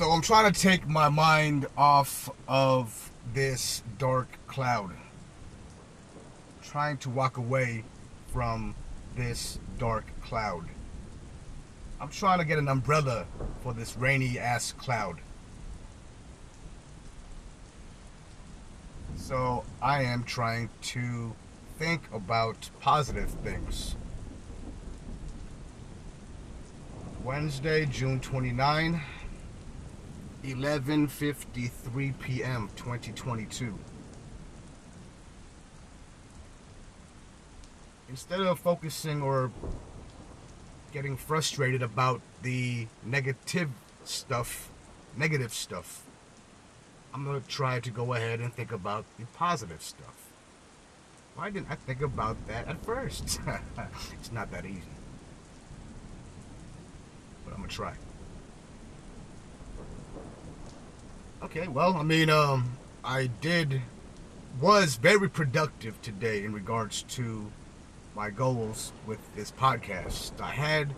So I'm trying to take my mind off of this dark cloud. Trying to walk away from this dark cloud. I'm trying to get an umbrella for this rainy ass cloud. So I am trying to think about positive things. Wednesday, June 29, 11:53 p.m. 2022. Instead of focusing or getting frustrated about the negative stuff, negative stuff, I'm going to try to go ahead and think about the positive stuff. Why didn't I think about that at first? it's not that easy. But I'm going to try. Okay, well, I mean, um, I did, was very productive today in regards to my goals with this podcast. I had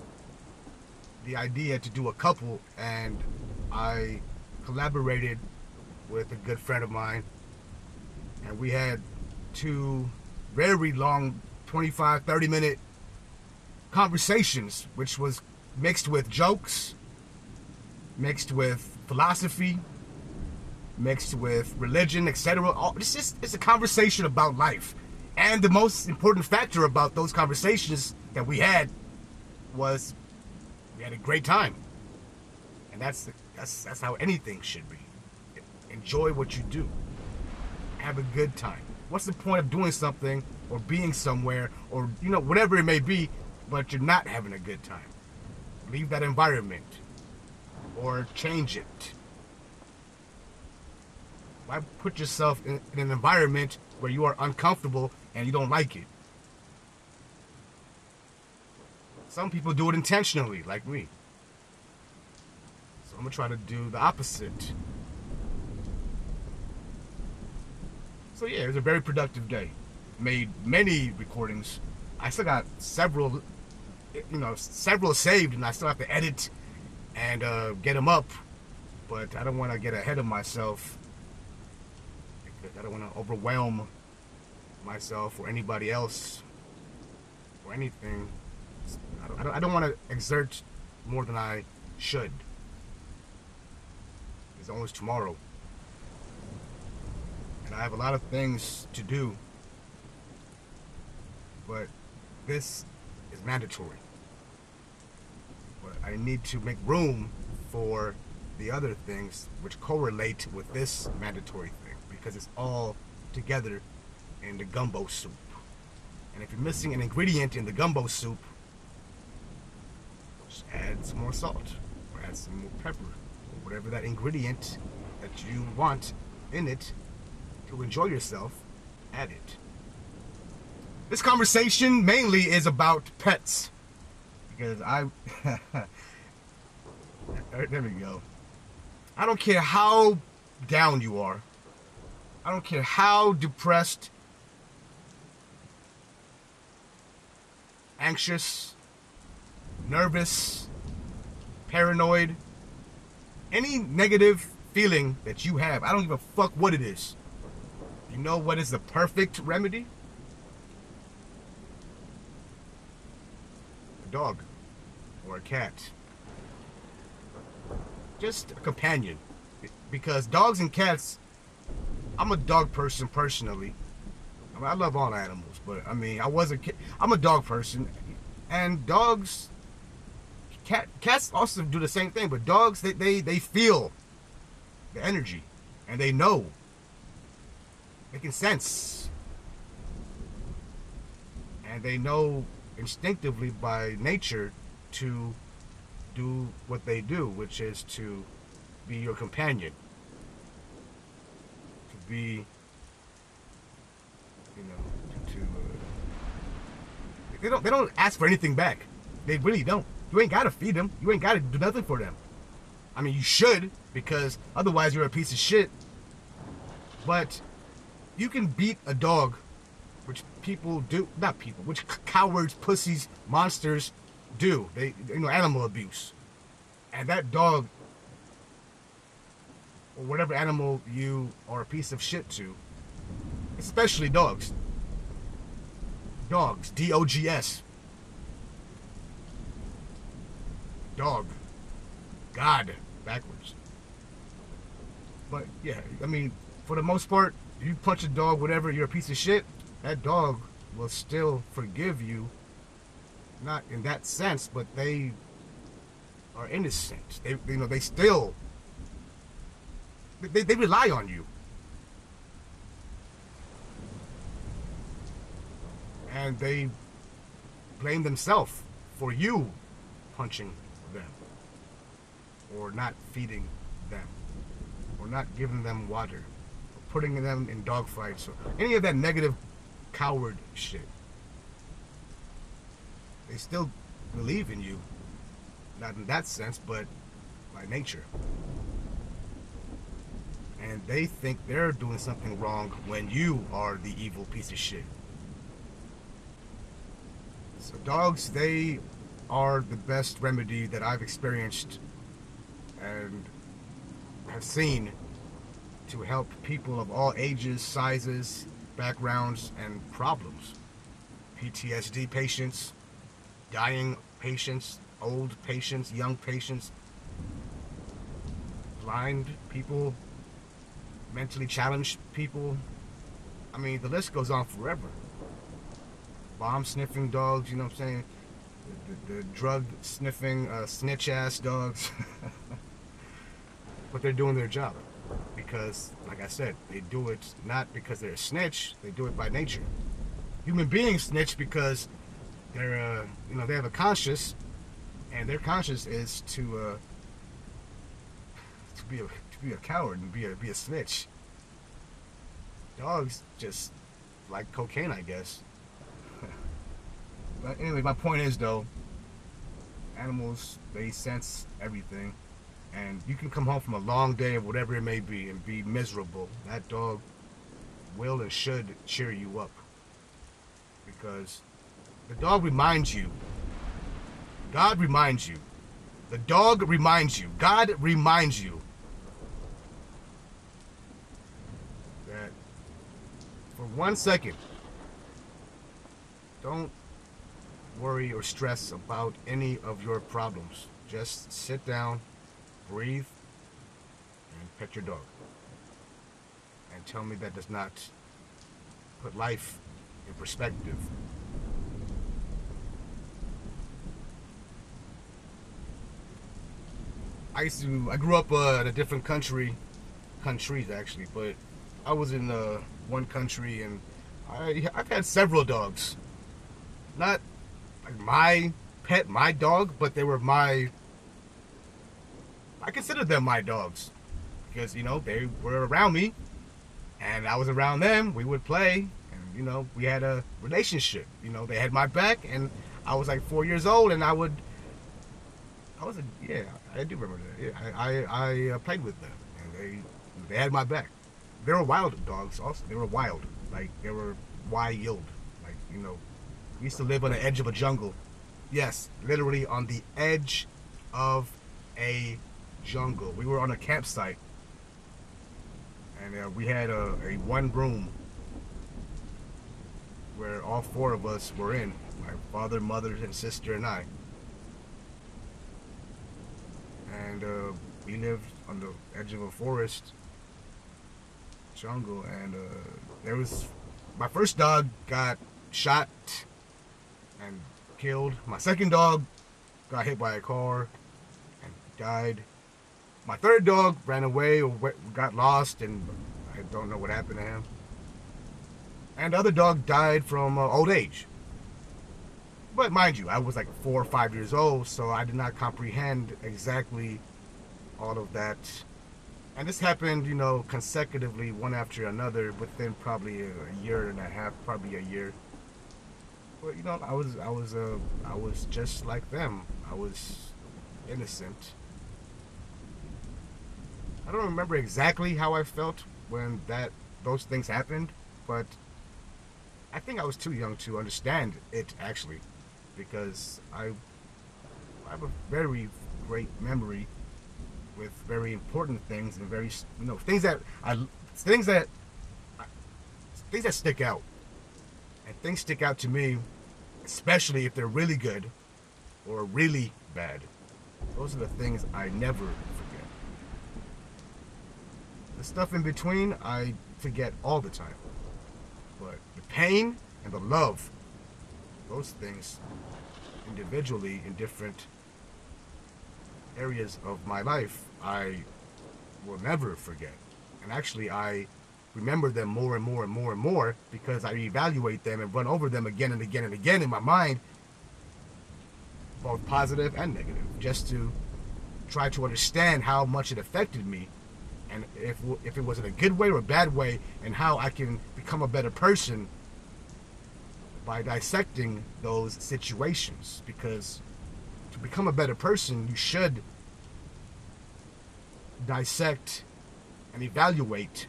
the idea to do a couple, and I collaborated with a good friend of mine, and we had two very long 25, 30 minute conversations, which was mixed with jokes, mixed with philosophy, mixed with religion, etc. It's just it's a conversation about life. And the most important factor about those conversations that we had was we had a great time. And that's the, that's that's how anything should be. Enjoy what you do. Have a good time. What's the point of doing something or being somewhere or you know whatever it may be, but you're not having a good time? Leave that environment or change it. Why put yourself in, in an environment where you are uncomfortable and you don't like it? Some people do it intentionally, like me. So I'm gonna try to do the opposite. So yeah, it was a very productive day. Made many recordings. I still got several, you know, several saved, and I still have to edit and uh, get them up. But I don't want to get ahead of myself. I don't want to overwhelm myself or anybody else or anything. I don't, I don't, I don't want to exert more than I should. It's almost tomorrow. And I have a lot of things to do. But this is mandatory. But I need to make room for the other things which correlate with this mandatory because it's all together in the gumbo soup. And if you're missing an ingredient in the gumbo soup, just add some more salt or add some more pepper or whatever that ingredient that you want in it to enjoy yourself, add it. This conversation mainly is about pets. Because I. there we go. I don't care how down you are. I don't care how depressed, anxious, nervous, paranoid, any negative feeling that you have. I don't give a fuck what it is. You know what is the perfect remedy? A dog or a cat. Just a companion. Because dogs and cats, I'm a dog person personally. I, mean, I love all animals, but I mean, I was a kid. I'm a dog person, and dogs, cat, cats also do the same thing. But dogs, they they they feel the energy, and they know making sense. And they know instinctively by nature to do what they do, which is to be your companion. Be, you know, to, to uh, they don't they don't ask for anything back. They really don't. You ain't gotta feed them. You ain't gotta do nothing for them. I mean, you should because otherwise you're a piece of shit. But you can beat a dog, which people do, not people, which cowards, pussies, monsters do. They, you know, animal abuse. And that dog or whatever animal you are a piece of shit to, especially dogs. Dogs, D O G S. Dog. God, backwards. But yeah, I mean, for the most part, you punch a dog, whatever, you're a piece of shit, that dog will still forgive you. Not in that sense, but they are innocent. They, you know, they still they, they rely on you. And they blame themselves for you punching them or not feeding them or not giving them water or putting them in dogfights or any of that negative coward shit. They still believe in you. Not in that sense, but by nature and they think they're doing something wrong when you are the evil piece of shit. So dogs, they are the best remedy that I've experienced and have seen to help people of all ages, sizes, backgrounds, and problems. PTSD patients, dying patients, old patients, young patients, blind people, mentally challenged people. I mean, the list goes on forever. Bomb sniffing dogs, you know what I'm saying? The, the, the drug sniffing, uh, snitch ass dogs. but they're doing their job. Because, like I said, they do it not because they're a snitch, they do it by nature. Human beings snitch because they're, uh, you know, they have a conscience, and their conscience is to, uh, to be a be a coward and be a be a snitch. Dogs just like cocaine, I guess. but anyway, my point is though, animals they sense everything, and you can come home from a long day of whatever it may be and be miserable. That dog will and should cheer you up because the dog reminds you. God reminds you. The dog reminds you. God reminds you for one second, don't worry or stress about any of your problems. Just sit down, breathe, and pet your dog. And tell me that does not put life in perspective. I used to, I grew up uh, in a different country, countries actually, but I was in uh, one country, and I, I've had several dogs. Not like my pet, my dog, but they were my. I consider them my dogs because you know they were around me, and I was around them. We would play, and you know we had a relationship. You know they had my back, and I was like four years old, and I would. I was a yeah, I do remember that. Yeah, I I, I uh, played with them, and they they had my back they were wild dogs. Also, they were wild. Like they were wild. Like you know, we used to live on the edge of a jungle. Yes, literally on the edge of a jungle. We were on a campsite, and uh, we had a, a one room where all four of us were in. My father, mother, and sister, and I. And uh, we lived on the edge of a forest jungle, and uh, there was my first dog got shot and killed. My second dog got hit by a car and died. My third dog ran away or got lost, and I don't know what happened to him. And the other dog died from uh, old age. But mind you, I was like four or five years old, so I did not comprehend exactly all of that and this happened, you know, consecutively, one after another, within probably a year and a half, probably a year. But you know, I was, I was, uh, I was just like them. I was innocent. I don't remember exactly how I felt when that those things happened, but I think I was too young to understand it actually, because I, I have a very great memory with very important things and very you know things that I things that things that stick out. And things stick out to me especially if they're really good or really bad. Those are the things I never forget. The stuff in between I forget all the time. But the pain and the love those things individually in different areas of my life I will never forget. And actually, I remember them more and more and more and more because I evaluate them and run over them again and again and again in my mind, both positive and negative, just to try to understand how much it affected me and if, if it was in a good way or a bad way and how I can become a better person by dissecting those situations because become a better person you should dissect and evaluate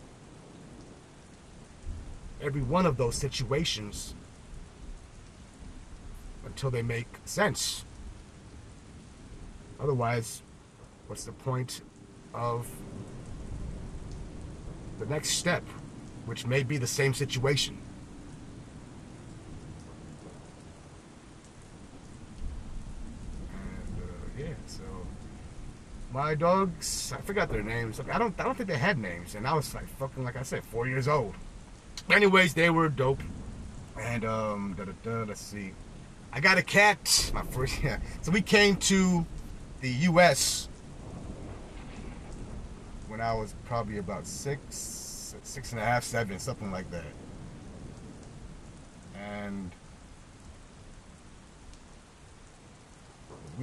every one of those situations until they make sense. Otherwise, what's the point of the next step, which may be the same situation? My dogs, I forgot their names. I don't, I don't think they had names, and I was like fucking, like I said, four years old. Anyways, they were dope, and um, let's see, I got a cat. My first, yeah. So we came to the U.S. when I was probably about six, six and a half, seven, something like that, and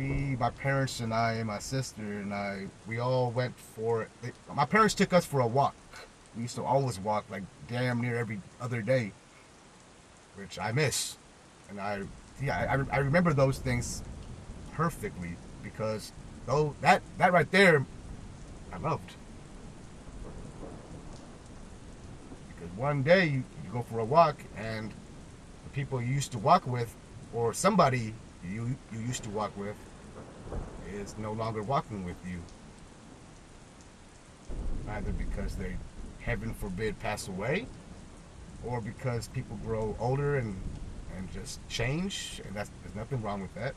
we, my parents and I, and my sister and I, we all went for. They, my parents took us for a walk. We used to always walk like damn near every other day, which I miss. And I, yeah, I, I remember those things perfectly because though that that right there, I loved. Because one day you, you go for a walk and the people you used to walk with, or somebody you you used to walk with is no longer walking with you. Either because they, heaven forbid, pass away, or because people grow older and and just change, and that's there's nothing wrong with that.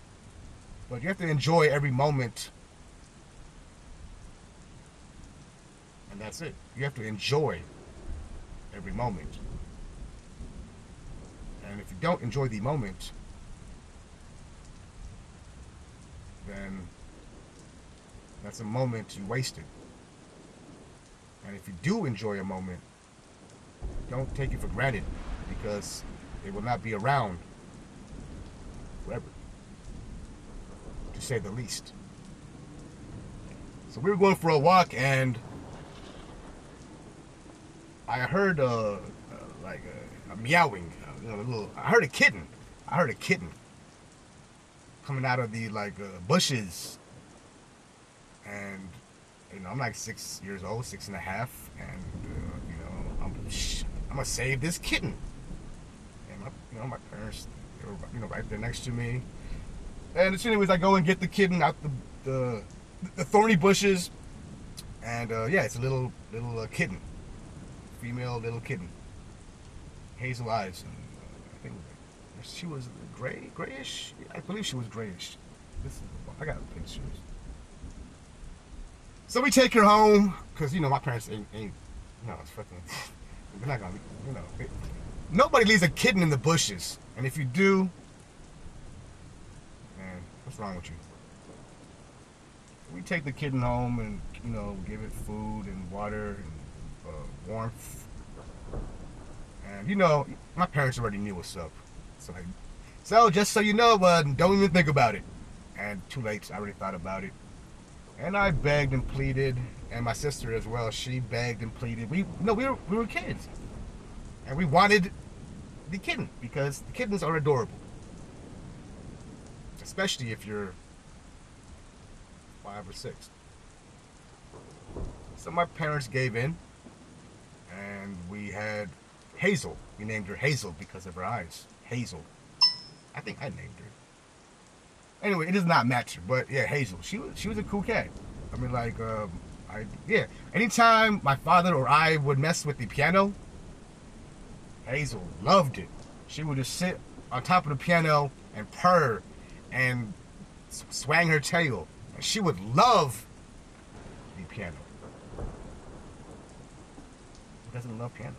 But you have to enjoy every moment, and that's it. You have to enjoy every moment. And if you don't enjoy the moment, then that's a moment you wasted. And if you do enjoy a moment, don't take it for granted because it will not be around forever, to say the least. So we were going for a walk and I heard uh, uh like a, a meowing, uh, you know, a little. I heard a kitten. I heard a kitten coming out of the like uh, bushes, and you know I'm like six years old, six and a half, and uh, you know I'm I'm gonna save this kitten. And my you know my parents they were you know right there next to me, and as anyways I go and get the kitten out the the, the thorny bushes, and uh, yeah it's a little little uh, kitten, female little kitten, hazel eyes. And, she was gray, grayish. I believe she was grayish. This is, I got pictures. So we take her home because you know my parents ain't, ain't you know, it's fucking. They're not gonna, you know. It, nobody leaves a kitten in the bushes, and if you do, man, what's wrong with you? We take the kitten home and you know give it food and water and uh, warmth, and you know my parents already knew what's up. So, so just so you know, uh, don't even think about it. And too late. I already thought about it. And I begged and pleaded, and my sister as well. She begged and pleaded. We no, we were we were kids, and we wanted the kitten because the kittens are adorable, especially if you're five or six. So my parents gave in, and we had Hazel. We named her Hazel because of her eyes. Hazel. I think I named her. Anyway, it does not match but yeah, Hazel. She was she was a cool cat. I mean, like, um, I yeah. Anytime my father or I would mess with the piano, Hazel loved it. She would just sit on top of the piano and purr and swang her tail. She would love the piano. Who doesn't love piano?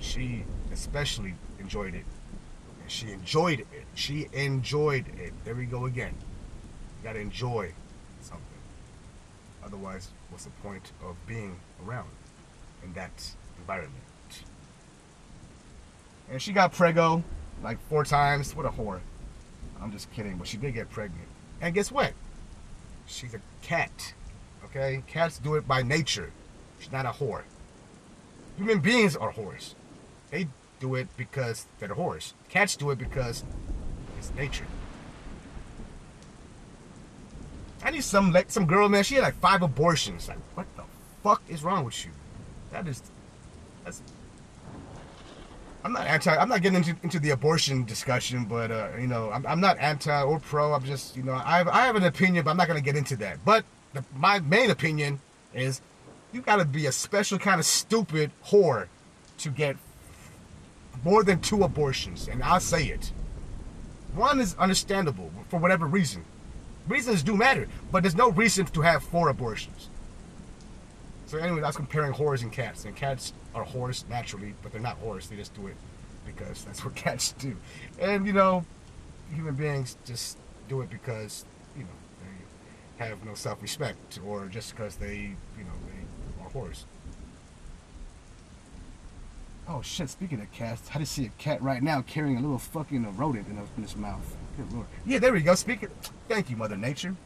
She especially enjoyed it. She enjoyed it. She enjoyed it. There we go again. You gotta enjoy something. Otherwise, what's the point of being around in that environment? And she got prego like four times. What a whore. I'm just kidding, but she did get pregnant. And guess what? She's a cat. Okay? Cats do it by nature. She's not a whore. Human beings are whores. They do it because they're whores. Cats do it because it's nature. I need some like some girl, man. She had like five abortions. Like, what the fuck is wrong with you? That is, that's. I'm not anti. I'm not getting into, into the abortion discussion, but uh, you know, I'm, I'm not anti or pro. I'm just, you know, I have, I have an opinion, but I'm not gonna get into that. But the, my main opinion is, you gotta be a special kind of stupid whore to get more than two abortions, and I'll say it. One is understandable for whatever reason. Reasons do matter, but there's no reason to have four abortions. So anyway, I was comparing whores and cats, and cats are whores naturally, but they're not whores. They just do it because that's what cats do. And you know, human beings just do it because you know they have no self-respect, or just because they you know they are whores. Oh shit! Speaking of cats, I just see a cat right now carrying a little fucking rodent in, in its mouth. Good lord. Yeah, there we go. Speaking. Thank you, Mother Nature.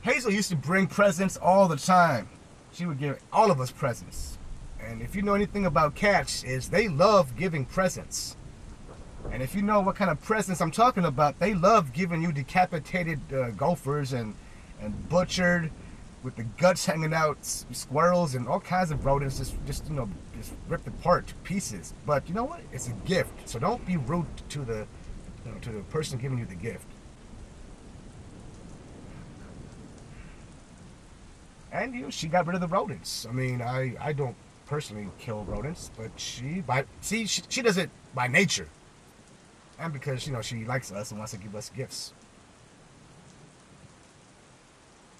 Hazel used to bring presents all the time. She would give all of us presents. And if you know anything about cats, is they love giving presents. And if you know what kind of presents I'm talking about, they love giving you decapitated uh, gophers and and butchered with the guts hanging out, squirrels and all kinds of rodents just just you know just ripped apart to pieces. But you know what? It's a gift, so don't be rude to the you know, to the person giving you the gift. And you she got rid of the rodents. I mean, I I don't personally kill rodents, but she by see she, she does it by nature, and because you know she likes us and wants to give us gifts.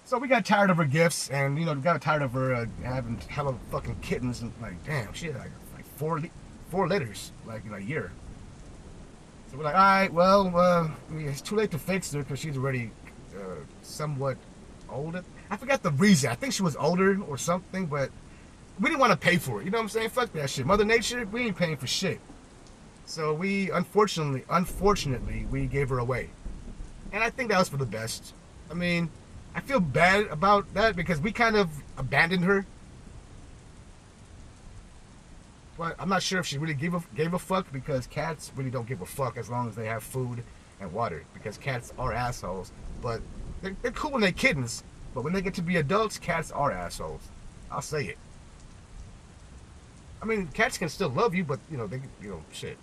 So we got tired of her gifts, and you know, we got tired of her uh, having hella fucking kittens, and like, damn, she had like, like four four litters like in a year. So we're like, all right, well, uh, it's too late to fix her because she's already uh, somewhat older. I forgot the reason. I think she was older or something, but we didn't want to pay for it. You know what I'm saying? Fuck that shit. Mother Nature, we ain't paying for shit. So we, unfortunately, unfortunately, we gave her away, and I think that was for the best. I mean I feel bad about that because we kind of abandoned her. But I'm not sure if she really gave a, gave a fuck because cats really don't give a fuck as long as they have food and water because cats are assholes. But they're, they're cool when they're kittens, but when they get to be adults, cats are assholes. I'll say it. I mean, cats can still love you, but you know, they, you know, shit.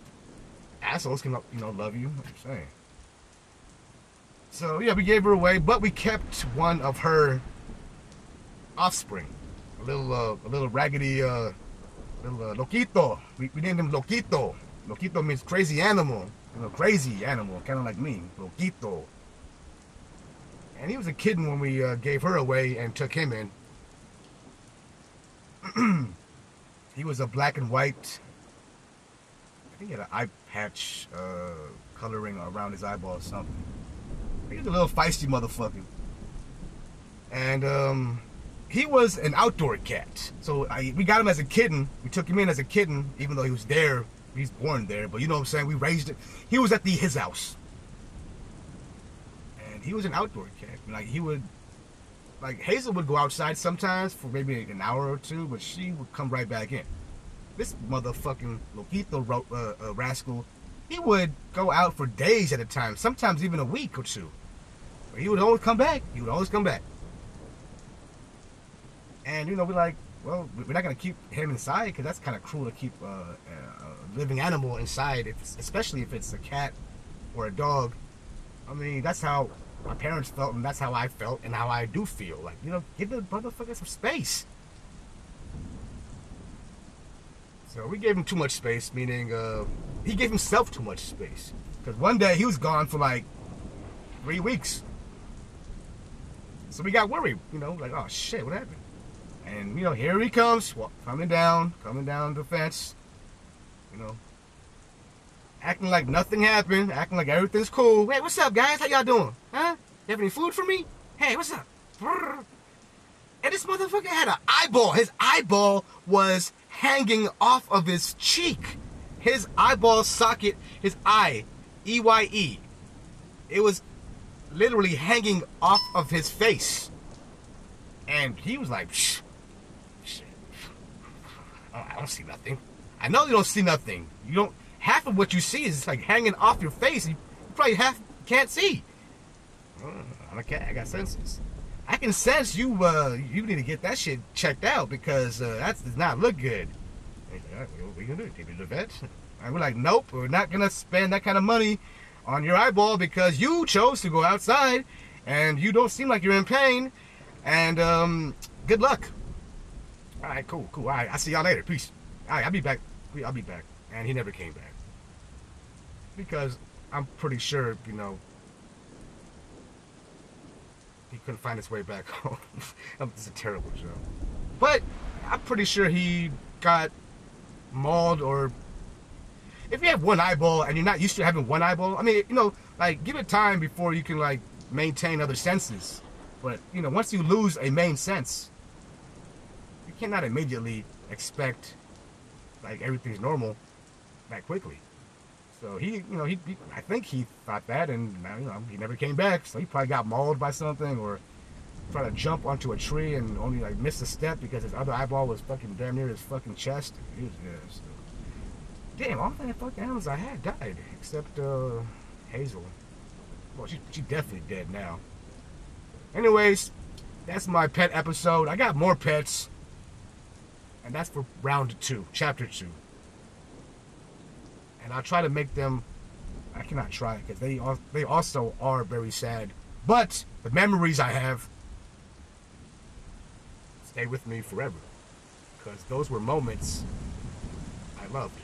Assholes can, you know, love you. I'm saying. So yeah, we gave her away, but we kept one of her offspring, a little uh, a little raggedy uh, little uh, loquito. We, we named him Loquito. Loquito means crazy animal, you know, crazy animal, kind of like me, Loquito. And he was a kitten when we uh, gave her away and took him in. he was a black and white. I think he had an eye patch uh, coloring around his eyeball or something. He's a little feisty motherfucker. And um, he was an outdoor cat. So I, we got him as a kitten. We took him in as a kitten, even though he was there. He's born there, but you know what I'm saying? We raised it. He was at the his house. And he was an outdoor cat. Like he would like Hazel would go outside sometimes for maybe an hour or two, but she would come right back in. This motherfucking Loquito uh, uh, rascal he would go out for days at a time, sometimes even a week or two. He would always come back. He would always come back. And, you know, we're like, well, we're not to keep him inside because that's kind of cruel to keep uh, a living animal inside, if, especially if it's a cat or a dog. I mean, that's how my parents felt, and that's how I felt, and how I do feel. Like, you know, give the motherfucker some space. So we gave him too much space, meaning uh, he gave himself too much space. Because one day he was gone for like three weeks. So we got worried, you know, like, oh shit, what happened? And, you know, here he comes, coming down, coming down the fence, you know, acting like nothing happened, acting like everything's cool. Hey, what's up, guys? How y'all doing? Huh? You have any food for me? Hey, what's up? And this motherfucker had an eyeball. His eyeball was hanging off of his cheek. His eyeball socket, his eye, E Y E. It was literally hanging off of his face. And he was like, Shh, shit. I don't see nothing. I know you don't see nothing. You don't half of what you see is like hanging off your face. You probably half can't see. I'm cat. I got senses. I can sense you. Uh, you need to get that shit checked out because uh, that does not look good. Like, right, what are gonna do? Take me to the vet? And we're like, nope. We're not gonna spend that kind of money on your eyeball because you chose to go outside and you don't seem like you're in pain. And um, good luck. All right, cool, cool. All right, I'll see y'all later. Peace. All right, I'll be back. I'll be back. And he never came back because I'm pretty sure, you know, he couldn't find his way back home. it's a terrible joke. But I'm pretty sure he got mauled or if you have one eyeball and you're not used to having one eyeball, I mean, you know, like give it time before you can like maintain other senses. But you know, once you lose a main sense, you cannot immediately expect like everything's normal that quickly. So he, you know, he, he, I think he thought that, and you know, he never came back. So he probably got mauled by something, or tried to jump onto a tree and only like missed a step because his other eyeball was fucking damn near his fucking chest. He was, yeah, so. Damn, all the fucking animals I had died except uh, Hazel. Well, she she definitely dead now. Anyways, that's my pet episode. I got more pets, and that's for round two, chapter two and I'll try to make them. I cannot try because they are, they also are very sad. But the memories I have stay with me forever because those were moments I loved.